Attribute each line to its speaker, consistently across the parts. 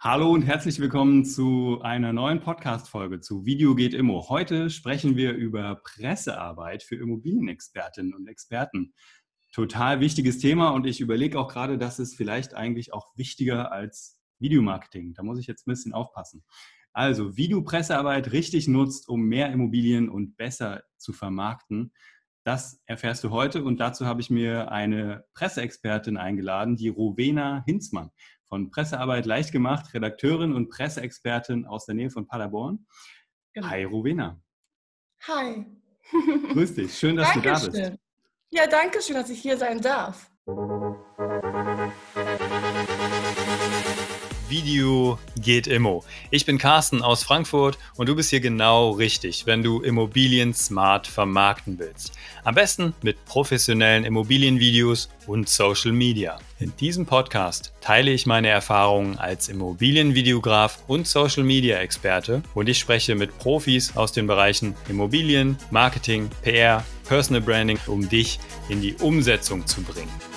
Speaker 1: Hallo und herzlich willkommen zu einer neuen Podcast-Folge zu Video geht Immo. Heute sprechen wir über Pressearbeit für Immobilienexpertinnen und Experten. Total wichtiges Thema und ich überlege auch gerade, dass es vielleicht eigentlich auch wichtiger als Videomarketing. Da muss ich jetzt ein bisschen aufpassen. Also, wie du Pressearbeit richtig nutzt, um mehr Immobilien und besser zu vermarkten, das erfährst du heute und dazu habe ich mir eine Presseexpertin eingeladen, die Rowena Hinzmann von Pressearbeit leicht gemacht, Redakteurin und Presseexpertin aus der Nähe von Paderborn. Genau. Hi Rowena.
Speaker 2: Hi.
Speaker 1: Grüß dich, schön, dass
Speaker 2: Dankeschön.
Speaker 1: du da bist.
Speaker 2: Ja, danke schön, dass ich hier sein darf.
Speaker 1: Video geht Immo. Ich bin Carsten aus Frankfurt und du bist hier genau richtig, wenn du Immobilien smart vermarkten willst. Am besten mit professionellen Immobilienvideos und Social Media. In diesem Podcast teile ich meine Erfahrungen als Immobilienvideograf und Social Media Experte und ich spreche mit Profis aus den Bereichen Immobilien, Marketing, PR, Personal Branding, um dich in die Umsetzung zu bringen.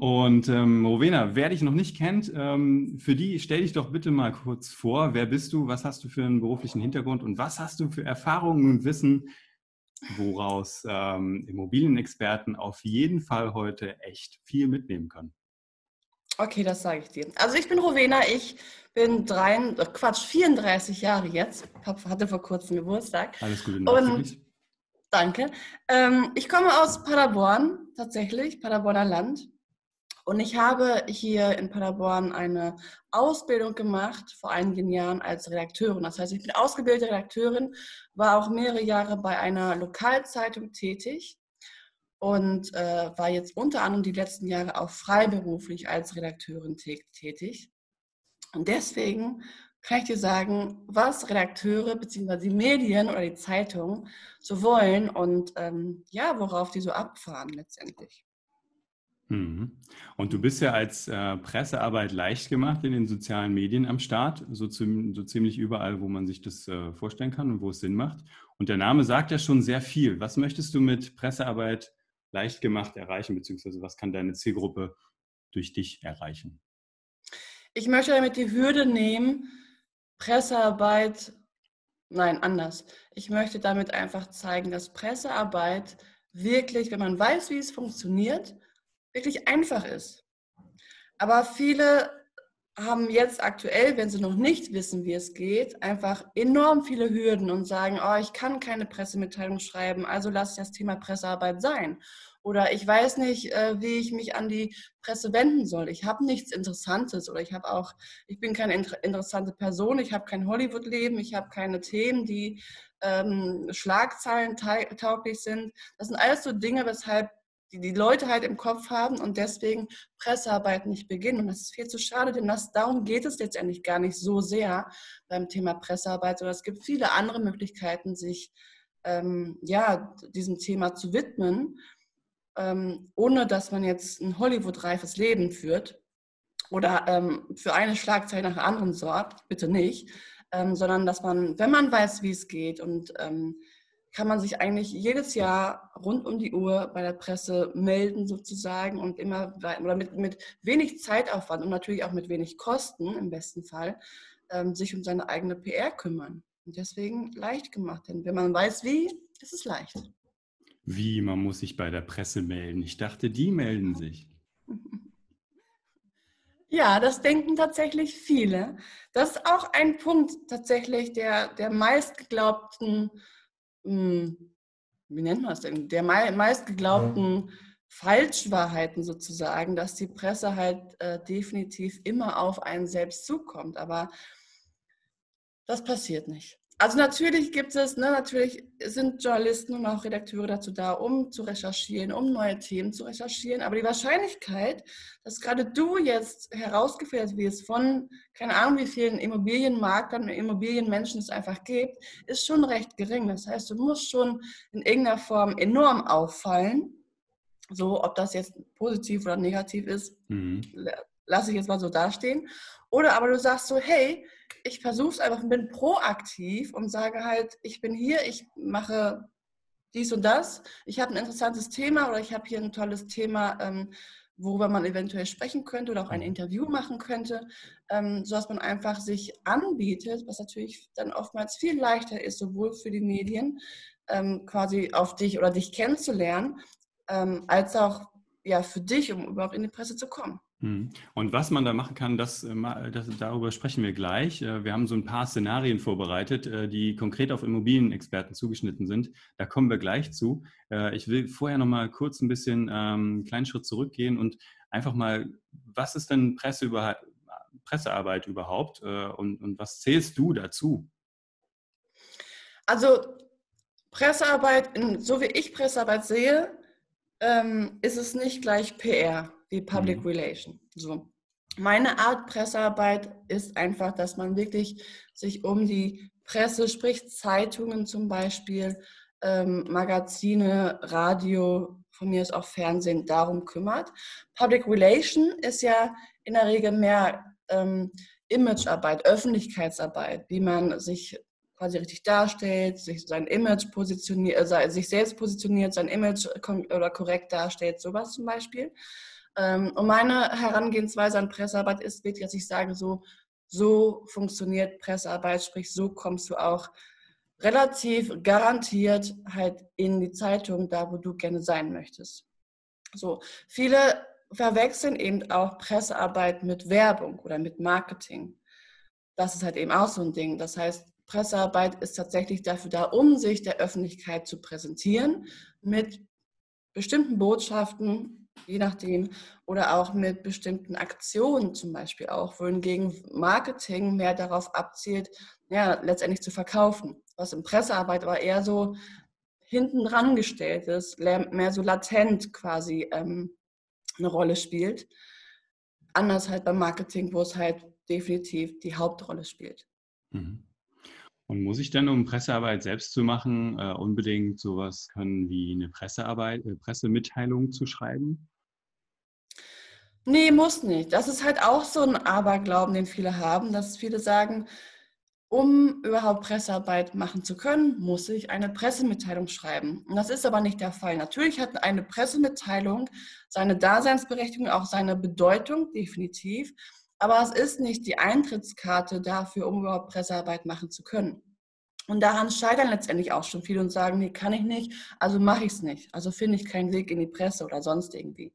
Speaker 1: Und ähm, Rowena, wer dich noch nicht kennt, ähm, für die stell dich doch bitte mal kurz vor. Wer bist du? Was hast du für einen beruflichen Hintergrund? Und was hast du für Erfahrungen und Wissen, woraus ähm, Immobilienexperten auf jeden Fall heute echt viel mitnehmen können?
Speaker 2: Okay, das sage ich dir. Also ich bin Rowena, ich bin drei, oh Quatsch, 34 Jahre jetzt. Hatte vor kurzem Geburtstag.
Speaker 1: Alles Gute nachträglich.
Speaker 2: Danke. Ähm, ich komme aus Paderborn, tatsächlich, Paderborner Land. Und ich habe hier in Paderborn eine Ausbildung gemacht vor einigen Jahren als Redakteurin. Das heißt, ich bin ausgebildete Redakteurin, war auch mehrere Jahre bei einer Lokalzeitung tätig und äh, war jetzt unter anderem die letzten Jahre auch freiberuflich als Redakteurin tätig. Und deswegen kann ich dir sagen, was Redakteure bzw. die Medien oder die Zeitungen so wollen und ähm, ja, worauf die so abfahren letztendlich.
Speaker 1: Mhm. Und du bist ja als äh, Pressearbeit leicht gemacht in den sozialen Medien am Start, so, zum, so ziemlich überall, wo man sich das äh, vorstellen kann und wo es Sinn macht. Und der Name sagt ja schon sehr viel. Was möchtest du mit Pressearbeit leicht gemacht erreichen, beziehungsweise was kann deine Zielgruppe durch dich erreichen?
Speaker 2: Ich möchte damit die Hürde nehmen, Pressearbeit, nein, anders. Ich möchte damit einfach zeigen, dass Pressearbeit wirklich, wenn man weiß, wie es funktioniert, wirklich einfach ist. Aber viele haben jetzt aktuell, wenn sie noch nicht wissen, wie es geht, einfach enorm viele Hürden und sagen, oh, ich kann keine Pressemitteilung schreiben, also lasse ich das Thema Pressearbeit sein. Oder ich weiß nicht, äh, wie ich mich an die Presse wenden soll. Ich habe nichts Interessantes oder ich habe auch, ich bin keine interessante Person, ich habe kein Hollywood-Leben, ich habe keine Themen, die ähm, Schlagzeilen tauglich sind. Das sind alles so Dinge, weshalb die die Leute halt im Kopf haben und deswegen Pressearbeit nicht beginnen. Und das ist viel zu schade, denn das, darum geht es letztendlich gar nicht so sehr beim Thema Pressearbeit, sondern es gibt viele andere Möglichkeiten, sich ähm, ja, diesem Thema zu widmen, ähm, ohne dass man jetzt ein Hollywood-reifes Leben führt oder ähm, für eine Schlagzeile nach der anderen sorgt, bitte nicht, ähm, sondern dass man, wenn man weiß, wie es geht und ähm, kann man sich eigentlich jedes Jahr rund um die Uhr bei der Presse melden sozusagen und immer oder mit, mit wenig Zeitaufwand und natürlich auch mit wenig Kosten im besten Fall ähm, sich um seine eigene PR kümmern. Und deswegen leicht gemacht, denn wenn man weiß wie, ist es leicht.
Speaker 1: Wie, man muss sich bei der Presse melden? Ich dachte, die melden sich.
Speaker 2: Ja, das denken tatsächlich viele. Das ist auch ein Punkt tatsächlich der, der meistgeglaubten hm, wie nennt man es denn, der meist geglaubten Falschwahrheiten sozusagen, dass die Presse halt äh, definitiv immer auf einen selbst zukommt. Aber das passiert nicht. Also natürlich gibt es, ne, natürlich sind Journalisten und auch Redakteure dazu da, um zu recherchieren, um neue Themen zu recherchieren. Aber die Wahrscheinlichkeit, dass gerade du jetzt herausgefiltert wirst von, keine Ahnung, wie vielen Immobilienmaklern und Immobilienmenschen es einfach gibt, ist schon recht gering. Das heißt, du musst schon in irgendeiner Form enorm auffallen. So, ob das jetzt positiv oder negativ ist, mhm. lasse ich jetzt mal so dastehen. Oder aber du sagst so, hey, ich versuche es einfach, bin proaktiv und sage halt, ich bin hier, ich mache dies und das. Ich habe ein interessantes Thema oder ich habe hier ein tolles Thema, ähm, worüber man eventuell sprechen könnte oder auch ein mhm. Interview machen könnte, ähm, sodass man einfach sich anbietet, was natürlich dann oftmals viel leichter ist, sowohl für die Medien ähm, quasi auf dich oder dich kennenzulernen, ähm, als auch ja, für dich, um überhaupt in die Presse zu kommen.
Speaker 1: Mhm. Und was man da machen kann, das, äh, das, darüber sprechen wir gleich. Äh, wir haben so ein paar Szenarien vorbereitet, äh, die konkret auf Immobilienexperten zugeschnitten sind. Da kommen wir gleich zu. Ich will vorher noch mal kurz ein bisschen ähm, einen kleinen Schritt zurückgehen und einfach mal, was ist denn Presse über, Pressearbeit überhaupt und, und was zählst du dazu?
Speaker 2: Also Pressearbeit, so wie ich Pressearbeit sehe, ähm, ist es nicht gleich PR wie Public mhm. Relation. So. Meine Art Pressearbeit ist einfach, dass man wirklich sich um die Presse, sprich Zeitungen zum Beispiel, ähm, Magazine, Radio, von mir ist auch Fernsehen, darum kümmert. Public Relation ist ja in der Regel mehr ähm, Imagearbeit, Öffentlichkeitsarbeit, wie man sich quasi richtig darstellt, sich sein Image positioniert, äh, sich selbst positioniert, sein Image oder korrekt darstellt, sowas zum Beispiel. Ähm, und meine Herangehensweise an Pressearbeit ist wirklich, dass ich sage, so, so funktioniert Pressearbeit, sprich, so kommst du auch relativ garantiert halt in die Zeitung, da wo du gerne sein möchtest. So, viele verwechseln eben auch Pressearbeit mit Werbung oder mit Marketing. Das ist halt eben auch so ein Ding. Das heißt, Pressearbeit ist tatsächlich dafür da, um sich der Öffentlichkeit zu präsentieren mit bestimmten Botschaften, je nachdem, oder auch mit bestimmten Aktionen zum Beispiel auch, wohingegen Marketing mehr darauf abzielt, ja, letztendlich zu verkaufen. Was in Pressearbeit aber eher so hinten dran gestellt ist, mehr so latent quasi ähm, eine Rolle spielt. Anders halt beim Marketing, wo es halt definitiv die Hauptrolle spielt. Mhm.
Speaker 1: Und muss ich denn, um Pressearbeit selbst zu machen, äh, unbedingt sowas können wie eine Pressearbeit, äh, Pressemitteilung zu schreiben?
Speaker 2: Nee, muss nicht. Das ist halt auch so ein Aberglauben, den viele haben, dass viele sagen, um überhaupt Pressearbeit machen zu können, muss ich eine Pressemitteilung schreiben. Und das ist aber nicht der Fall. Natürlich hat eine Pressemitteilung seine Daseinsberechtigung, auch seine Bedeutung, definitiv. Aber es ist nicht die Eintrittskarte dafür, um überhaupt Pressearbeit machen zu können. Und daran scheitern letztendlich auch schon viele und sagen, nee, kann ich nicht, also mache ich es nicht. Also finde ich keinen Weg in die Presse oder sonst irgendwie.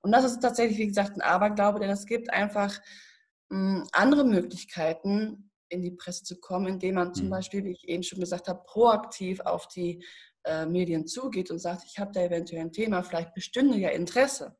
Speaker 2: Und das ist tatsächlich, wie gesagt, ein Aberglaube, denn es gibt einfach mh, hm, andere Möglichkeiten, in die Presse zu kommen, indem man zum mhm. Beispiel, wie ich eben schon gesagt habe, proaktiv auf die äh, Medien zugeht und sagt, ich habe da eventuell ein Thema, vielleicht bestünde ja Interesse.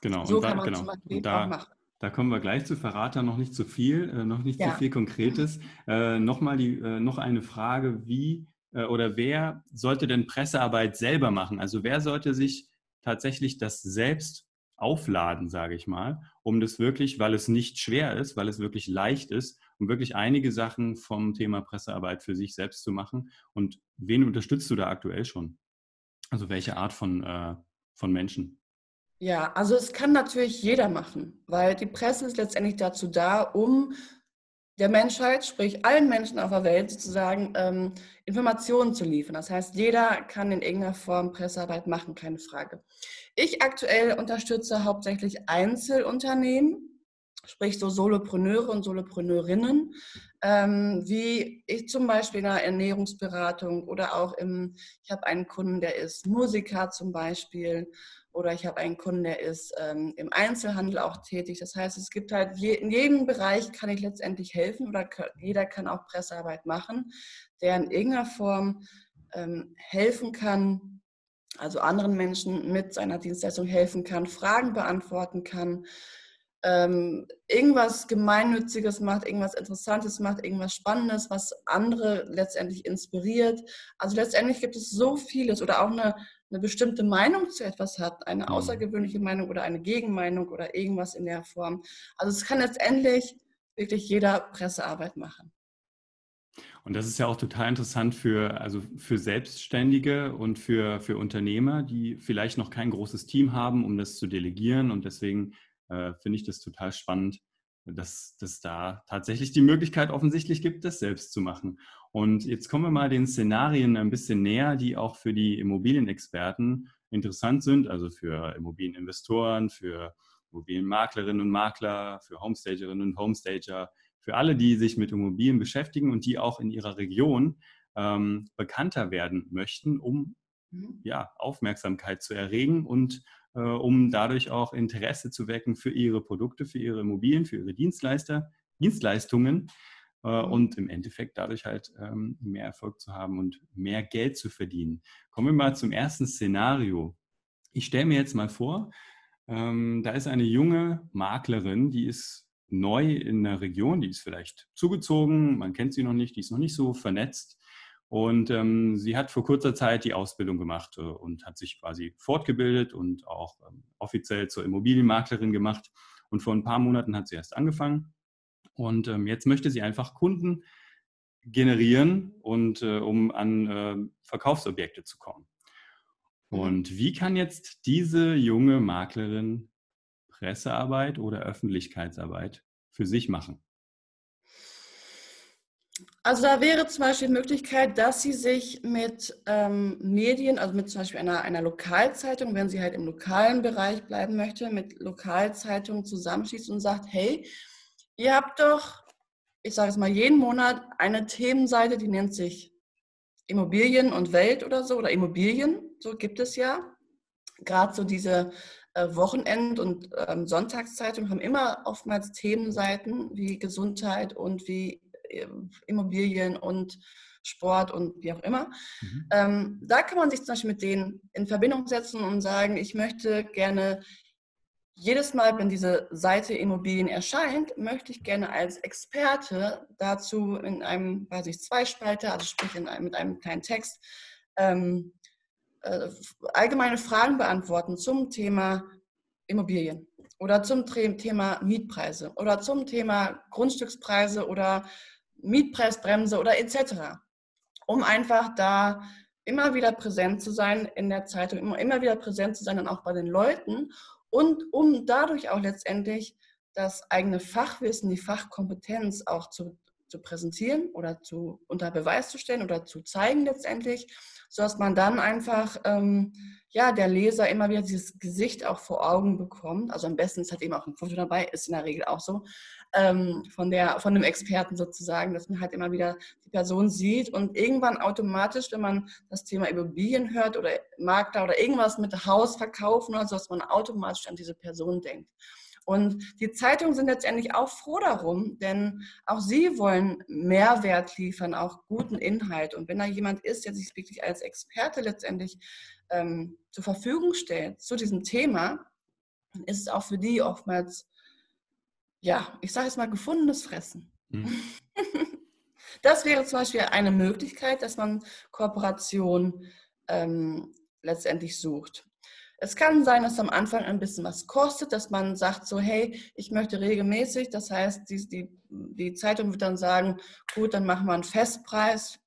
Speaker 1: Genau, so und da, kann man genau. zum Beispiel und da, auch machen. Da kommen wir gleich zu Verrater noch nicht zu viel, äh, noch nicht ja. zu viel Konkretes. Äh, Nochmal die, äh, noch eine Frage, wie äh, oder wer sollte denn Pressearbeit selber machen? Also wer sollte sich tatsächlich das selbst aufladen, sage ich mal, um das wirklich, weil es nicht schwer ist, weil es wirklich leicht ist, um wirklich einige Sachen vom Thema Pressearbeit für sich selbst zu machen. Und wen unterstützt du da aktuell schon? Also welche Art von, äh, von Menschen?
Speaker 2: Ja, also es kann natürlich jeder machen, weil die Presse ist letztendlich dazu da, um der Menschheit, sprich allen Menschen auf der Welt sozusagen ähm, Informationen zu liefern. Das heißt, jeder kann in irgendeiner Form Pressearbeit machen, keine Frage. Ich aktuell unterstütze hauptsächlich Einzelunternehmen, sprich so Solopreneure und Solopreneurinnen, ähm, wie ich zum Beispiel in der Ernährungsberatung oder auch im, ich habe einen Kunden, der ist Musiker zum Beispiel oder ich habe einen Kunden, der ist ähm, im Einzelhandel auch tätig. Das heißt, es gibt halt je, in jedem Bereich kann ich letztendlich helfen oder jeder kann auch Pressearbeit machen, der in irgendeiner Form ähm, helfen kann, also anderen Menschen mit seiner Dienstleistung helfen kann, Fragen beantworten kann, ähm, irgendwas Gemeinnütziges macht, irgendwas Interessantes macht, irgendwas Spannendes, was andere letztendlich inspiriert. Also letztendlich gibt es so vieles oder auch eine eine bestimmte Meinung zu etwas hat, eine mhm. außergewöhnliche Meinung oder eine Gegenmeinung oder irgendwas in der Form. Also es kann letztendlich wirklich jeder Pressearbeit machen.
Speaker 1: Und das ist ja auch total interessant für, also für Selbstständige und für, für Unternehmer, die vielleicht noch kein großes Team haben, um das zu delegieren. Und deswegen äh, finde ich das total spannend, dass es da tatsächlich die Möglichkeit offensichtlich gibt, das selbst zu machen. Und jetzt kommen wir mal den Szenarien ein bisschen näher, die auch für die Immobilienexperten interessant sind, also für Immobilieninvestoren, für Immobilienmaklerinnen und Makler, für Homestagerinnen und Homestager, für alle, die sich mit Immobilien beschäftigen und die auch in ihrer Region ähm, bekannter werden möchten, um mhm. ja, Aufmerksamkeit zu erregen und äh, um dadurch auch Interesse zu wecken für ihre Produkte, für ihre Immobilien, für ihre Dienstleister, Dienstleistungen. Und im Endeffekt dadurch halt ähm, mehr Erfolg zu haben und mehr Geld zu verdienen. Kommen wir mal zum ersten Szenario. Ich stelle mir jetzt mal vor, ähm, da ist eine junge Maklerin, die ist neu in der Region, die ist vielleicht zugezogen, man kennt sie noch nicht, die ist noch nicht so vernetzt. Und ähm, sie hat vor kurzer Zeit die Ausbildung gemacht äh, und hat sich quasi fortgebildet und auch ähm, offiziell zur Immobilienmaklerin gemacht. Und vor ein paar Monaten hat sie erst angefangen. Und ähm, jetzt möchte sie einfach Kunden generieren und äh, um an äh, Verkaufsobjekte zu kommen. Mhm. Und wie kann jetzt diese junge Maklerin Pressearbeit oder Öffentlichkeitsarbeit für sich machen?
Speaker 2: Also da wäre zum Beispiel die Möglichkeit, dass sie sich mit ähm, Medien, also mit zum Beispiel einer, einer Lokalzeitung, wenn sie halt im lokalen Bereich bleiben möchte, mit Lokalzeitungen zusammenschließt und sagt, hey, ihr habt doch, ich sage es mal, jeden Monat eine Themenseite, die nennt sich Immobilien und Welt oder so, oder Immobilien, so gibt es ja. Gerade so diese äh, Wochenend- und ähm, Sonntagszeitungen haben immer oftmals Themenseiten wie Gesundheit und wie äh, Immobilien und Sport und wie auch immer. Mhm. Ähm, da kann man sich zum Beispiel mit denen in Verbindung setzen und sagen, ich möchte gerne jedes Mal, wenn diese Seite Immobilien erscheint, möchte ich gerne als Experte dazu in einem, weiß ich, Zweispalter, also sprich in einem, mit einem kleinen Text, ähm, äh, allgemeine Fragen beantworten zum Thema Immobilien oder zum Thema Mietpreise oder zum Thema Grundstückspreise oder Mietpreisbremse oder etc. Um einfach da immer wieder präsent zu sein in der Zeitung, immer, immer wieder präsent zu sein und auch bei den Leuten und um dadurch auch letztendlich das eigene Fachwissen, die Fachkompetenz auch zu, zu präsentieren oder zu, unter Beweis zu stellen oder zu zeigen letztendlich sodass man dann einfach ähm, ja, der Leser immer wieder dieses Gesicht auch vor Augen bekommt. Also am besten ist halt eben auch ein Foto dabei, ist in der Regel auch so, ähm, von, der, von dem Experten sozusagen, dass man halt immer wieder die Person sieht und irgendwann automatisch, wenn man das Thema Immobilien hört oder Makler oder irgendwas mit Haus verkaufen oder so, dass man automatisch an diese Person denkt. Und die Zeitungen sind letztendlich auch froh darum, denn auch sie wollen Mehrwert liefern, auch guten Inhalt. Und wenn da jemand ist, der sich wirklich als Experte letztendlich ähm, zur Verfügung stellt zu diesem Thema, dann ist es auch für die oftmals, ja, ich sage jetzt mal, gefundenes Fressen. Mhm. Das wäre zum Beispiel eine Möglichkeit, dass man Kooperation ähm, letztendlich sucht. Es kann sein, dass am Anfang ein bisschen was kostet, dass man sagt so, hey, ich möchte regelmäßig, das heißt, die, die, die Zeitung wird dann sagen, gut, dann machen wir einen Festpreis,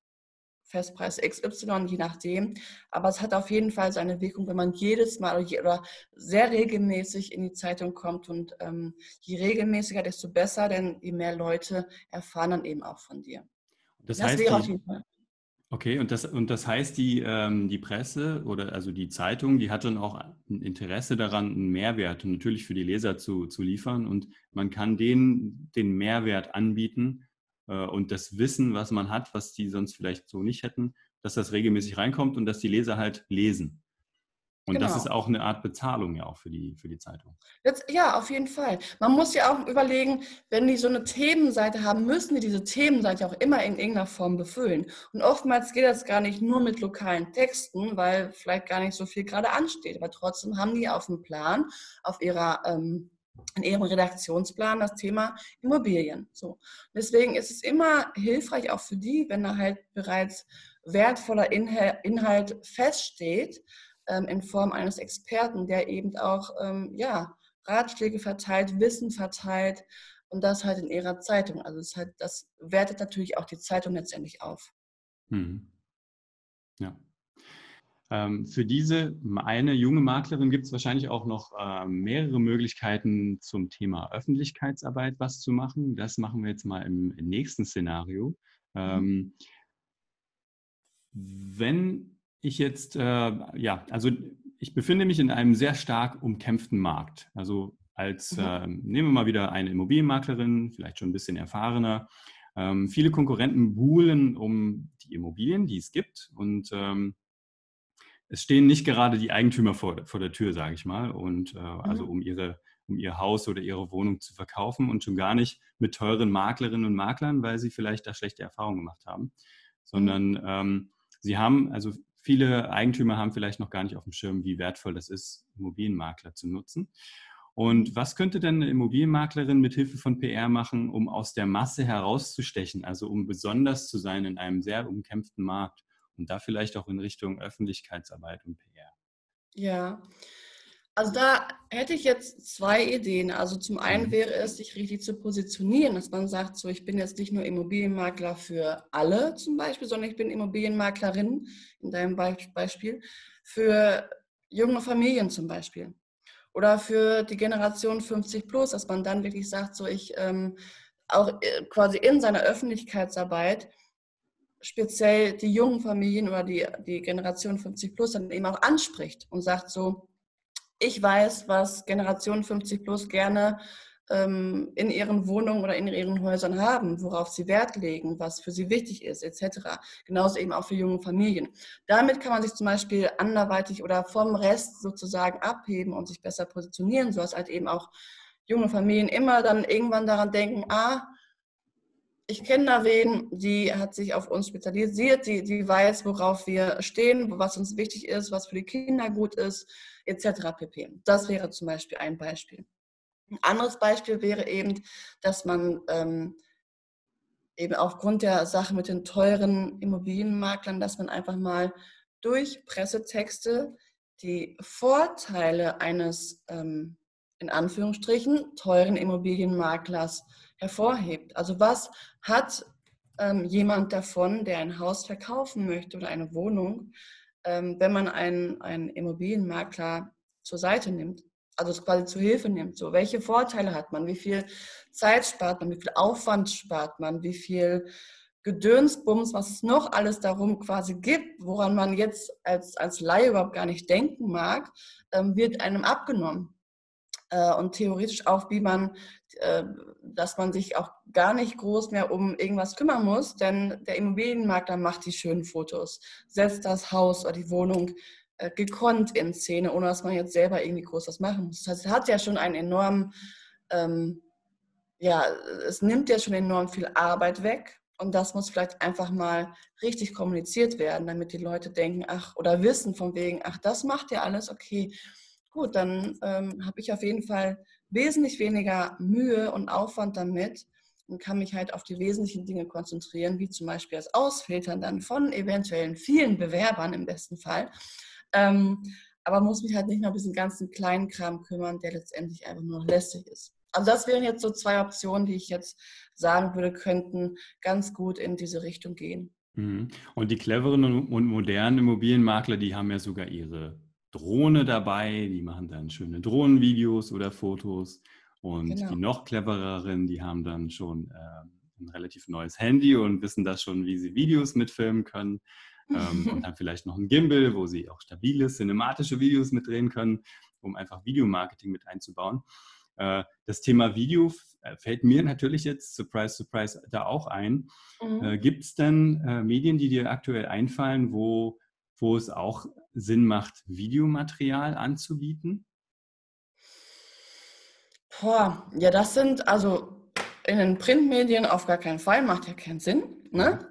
Speaker 2: Festpreis XY, je nachdem. Aber es hat auf jeden Fall seine Wirkung, wenn man jedes Mal oder sehr regelmäßig in die Zeitung kommt. Und ähm, je regelmäßiger, desto besser, denn je mehr Leute erfahren dann eben auch von dir.
Speaker 1: Das, das heißt, wäre auf jeden Fall. Okay, und das, und das heißt, die, ähm, die Presse oder also die Zeitung, die hat dann auch ein Interesse daran, einen Mehrwert natürlich für die Leser zu, zu liefern und man kann denen den Mehrwert anbieten und das Wissen, was man hat, was die sonst vielleicht so nicht hätten, dass das regelmäßig reinkommt und dass die Leser halt lesen. Und genau. das ist auch eine Art Bezahlung ja auch für die, für die Zeitung.
Speaker 2: Jetzt, ja, auf jeden Fall. Man muss ja auch überlegen, wenn die so eine Themenseite haben, müssen die diese Themenseite auch immer in irgendeiner Form befüllen. Und oftmals geht das gar nicht nur mit lokalen Texten, weil vielleicht gar nicht so viel gerade ansteht. Aber trotzdem haben die auf dem Plan, auf ihrer ähm, in ihrem Redaktionsplan das Thema Immobilien. So. Deswegen ist es immer hilfreich, auch für die, wenn da halt bereits wertvoller Inhalt feststeht, ähm, in Form eines Experten, der eben auch ähm, ja, Ratschläge verteilt, Wissen verteilt und das halt in ihrer Zeitung. Also das, halt, das wertet natürlich auch die Zeitung letztendlich auf. Mhm.
Speaker 1: Ja. Ähm, für diese eine junge Maklerin gibt es wahrscheinlich auch noch äh, mehrere Möglichkeiten zum Thema Öffentlichkeitsarbeit was zu machen. Das machen wir jetzt mal im, nächsten Szenario. Mhm. Ähm, wenn ich jetzt, äh, ja, also ich befinde mich in einem sehr stark umkämpften Markt. Also als, mhm. äh, nehmen wir mal wieder eine Immobilienmaklerin, vielleicht schon ein bisschen erfahrener. Ähm, viele Konkurrenten buhlen um die Immobilien, die es gibt. Und ähm, es stehen nicht gerade die Eigentümer vor, vor der Tür, sage ich mal, und äh, also mhm. um ihre um ihr Haus oder ihre Wohnung zu verkaufen und schon gar nicht mit teuren Maklerinnen und Maklern, weil sie vielleicht da schlechte Erfahrungen gemacht haben, sondern mhm. ähm, sie haben, also viele Eigentümer haben vielleicht noch gar nicht auf dem Schirm, wie wertvoll das ist, Immobilienmakler zu nutzen. Und was könnte denn eine Immobilienmaklerin mit Hilfe von PR machen, um aus der Masse herauszustechen, also um besonders zu sein in einem sehr umkämpften Markt? Und da vielleicht auch in Richtung Öffentlichkeitsarbeit und PR?
Speaker 2: Ja, also da hätte ich jetzt zwei Ideen. Also zum einen mhm. wäre es, sich richtig zu positionieren, dass man sagt, so ich bin jetzt nicht nur Immobilienmakler für alle zum Beispiel, sondern ich bin Immobilienmaklerin in deinem Beispiel für junge Familien zum Beispiel. Oder für die Generation 50 plus, dass man dann wirklich sagt, so ich ähm, auch äh, quasi in seiner Öffentlichkeitsarbeit speziell die jungen Familien oder die, die Generation 50 plus dann eben auch anspricht und sagt so, ich weiß, was Generation 50 plus gerne ähm, in ihren Wohnungen oder in ihren Häusern haben, worauf sie Wert legen, was für sie wichtig ist, etc. Genauso eben auch für junge Familien. Damit kann man sich zum Beispiel anderweitig oder vom Rest sozusagen abheben und sich besser positionieren, sodass halt eben auch junge Familien immer dann irgendwann daran denken, ah, ich kenne da wen, die hat sich auf uns spezialisiert, die, die weiß, worauf wir stehen, was uns wichtig ist, was für die Kinder gut ist, etc. pp. Das wäre zum Beispiel ein Beispiel. Ein anderes Beispiel wäre eben, dass man ähm, eben aufgrund der Sache mit den teuren Immobilienmaklern, dass man einfach mal durch Pressetexte die Vorteile eines ähm, in Anführungsstrichen teuren Immobilienmaklers hervorhebt. Also was hat ähm, jemand davon, der ein Haus verkaufen möchte oder eine Wohnung, ähm, wenn man einen, einen Immobilienmakler zur Seite nimmt, also es quasi zur Hilfe nimmt. So, welche Vorteile hat man? Wie viel Zeit spart man? Wie viel Aufwand spart man? Wie viel Gedönsbums, was es noch alles darum quasi gibt, woran man jetzt als, als Laie überhaupt gar nicht denken mag, ähm, wird einem abgenommen. Äh, und theoretisch auch, wie man, äh, dass man sich auch gar nicht groß mehr um irgendwas kümmern muss, denn der Immobilienmakler macht die schönen Fotos, setzt das Haus oder die Wohnung äh, gekonnt in Szene, ohne dass man jetzt selber irgendwie groß was machen muss. Das heißt, hat ja schon einen enormen, ähm, ja, es nimmt ja schon enorm viel Arbeit weg. Und das muss vielleicht einfach mal richtig kommuniziert werden, damit die Leute denken, ach, oder wissen von wegen, ach, das macht ja alles, okay gut, dann ähm, habe ich auf jeden Fall wesentlich weniger Mühe und Aufwand damit und kann mich halt auf die wesentlichen Dinge konzentrieren, wie zum Beispiel das Ausfiltern dann von eventuellen vielen Bewerbern im besten Fall. Ähm, aber muss mich halt nicht mehr um diesen ganzen kleinen Kram kümmern, der letztendlich einfach nur lästig ist. Also das wären jetzt so zwei Optionen, die ich jetzt sagen würde, könnten ganz gut in diese Richtung gehen.
Speaker 1: Mhm. Und die cleveren und modernen Immobilienmakler, die haben ja sogar ihre Drohne dabei, die machen dann schöne Drohnenvideos oder Fotos. Und genau. die noch clevereren, die haben dann schon äh, ein relativ neues Handy und wissen das schon, wie sie Videos mitfilmen können. ähm, und haben vielleicht noch ein Gimbal, wo sie auch stabile, cinematische Videos mitdrehen können, um einfach Videomarketing mit einzubauen. Äh, das Thema Video äh, fällt mir natürlich jetzt, surprise, surprise, da auch ein. Mhm. Äh, Gibt es denn äh, Medien, die dir aktuell einfallen, wo wo es auch Sinn macht, Videomaterial anzubieten?
Speaker 2: Boah, ja, das sind also in den Printmedien auf gar keinen Fall, macht ja keinen Sinn. Ne?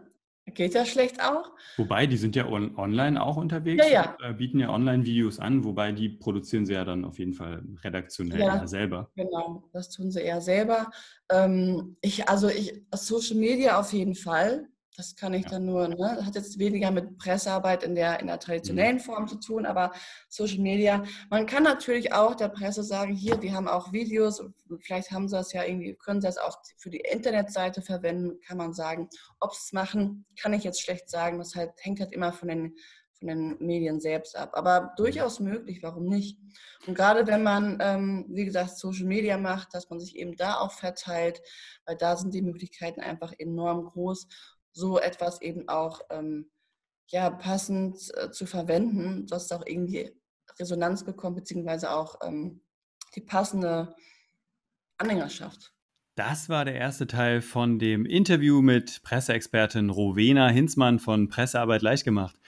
Speaker 2: Geht ja schlecht auch.
Speaker 1: Wobei, die sind ja on online auch unterwegs, ja, ja. Äh, bieten ja Online-Videos an, wobei die produzieren sie ja dann auf jeden Fall redaktionell ja, selber.
Speaker 2: Genau, das tun sie eher selber. Ähm, ich, also ich, Social Media auf jeden Fall. Das kann ich ja. dann nur, ne? hat jetzt weniger mit Pressearbeit in der, in der traditionellen mhm. Form zu tun, aber Social Media. Man kann natürlich auch der Presse sagen, hier, die haben auch Videos, vielleicht haben sie das ja irgendwie, können sie das auch für die Internetseite verwenden, kann man sagen. Ob sie es machen, kann ich jetzt schlecht sagen. Das halt, hängt halt immer von den, von den Medien selbst ab. Aber durchaus möglich, warum nicht? Und gerade wenn man, ähm, wie gesagt, Social Media macht, dass man sich eben da auch verteilt, weil da sind die Möglichkeiten einfach enorm groß so etwas eben auch ähm, ja, passend äh, zu verwenden, dass es auch irgendwie Resonanz bekommt, beziehungsweise auch ähm, die passende Anhängerschaft.
Speaker 1: Das war der erste Teil von dem Interview mit Presseexpertin Rowena Hinzmann von Pressearbeit leicht gemacht.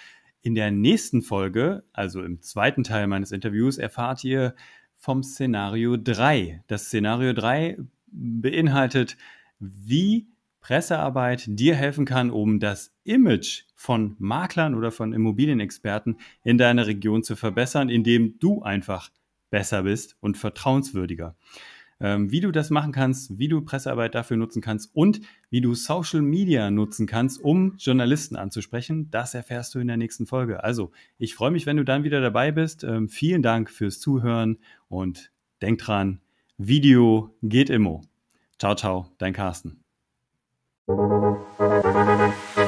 Speaker 1: In der nächsten Folge, also im zweiten Teil meines Interviews, erfahrt ihr vom Szenario 3. Das Szenario 3 beinhaltet, wie Pressearbeit dir helfen kann, um das Image von Maklern oder von Immobilienexperten in deiner Region zu verbessern, indem du einfach besser bist und vertrauenswürdiger. Ähm, wie du das machen kannst, wie du Pressearbeit dafür nutzen kannst und wie du Social Media nutzen kannst, um Journalisten anzusprechen, das erfährst du in der nächsten Folge. Also, ich freue mich, wenn du dann wieder dabei bist. Ähm, vielen Dank fürs Zuhören und denk dran, Video geht immer. Ciao, ciao, dein Carsten. Thank you.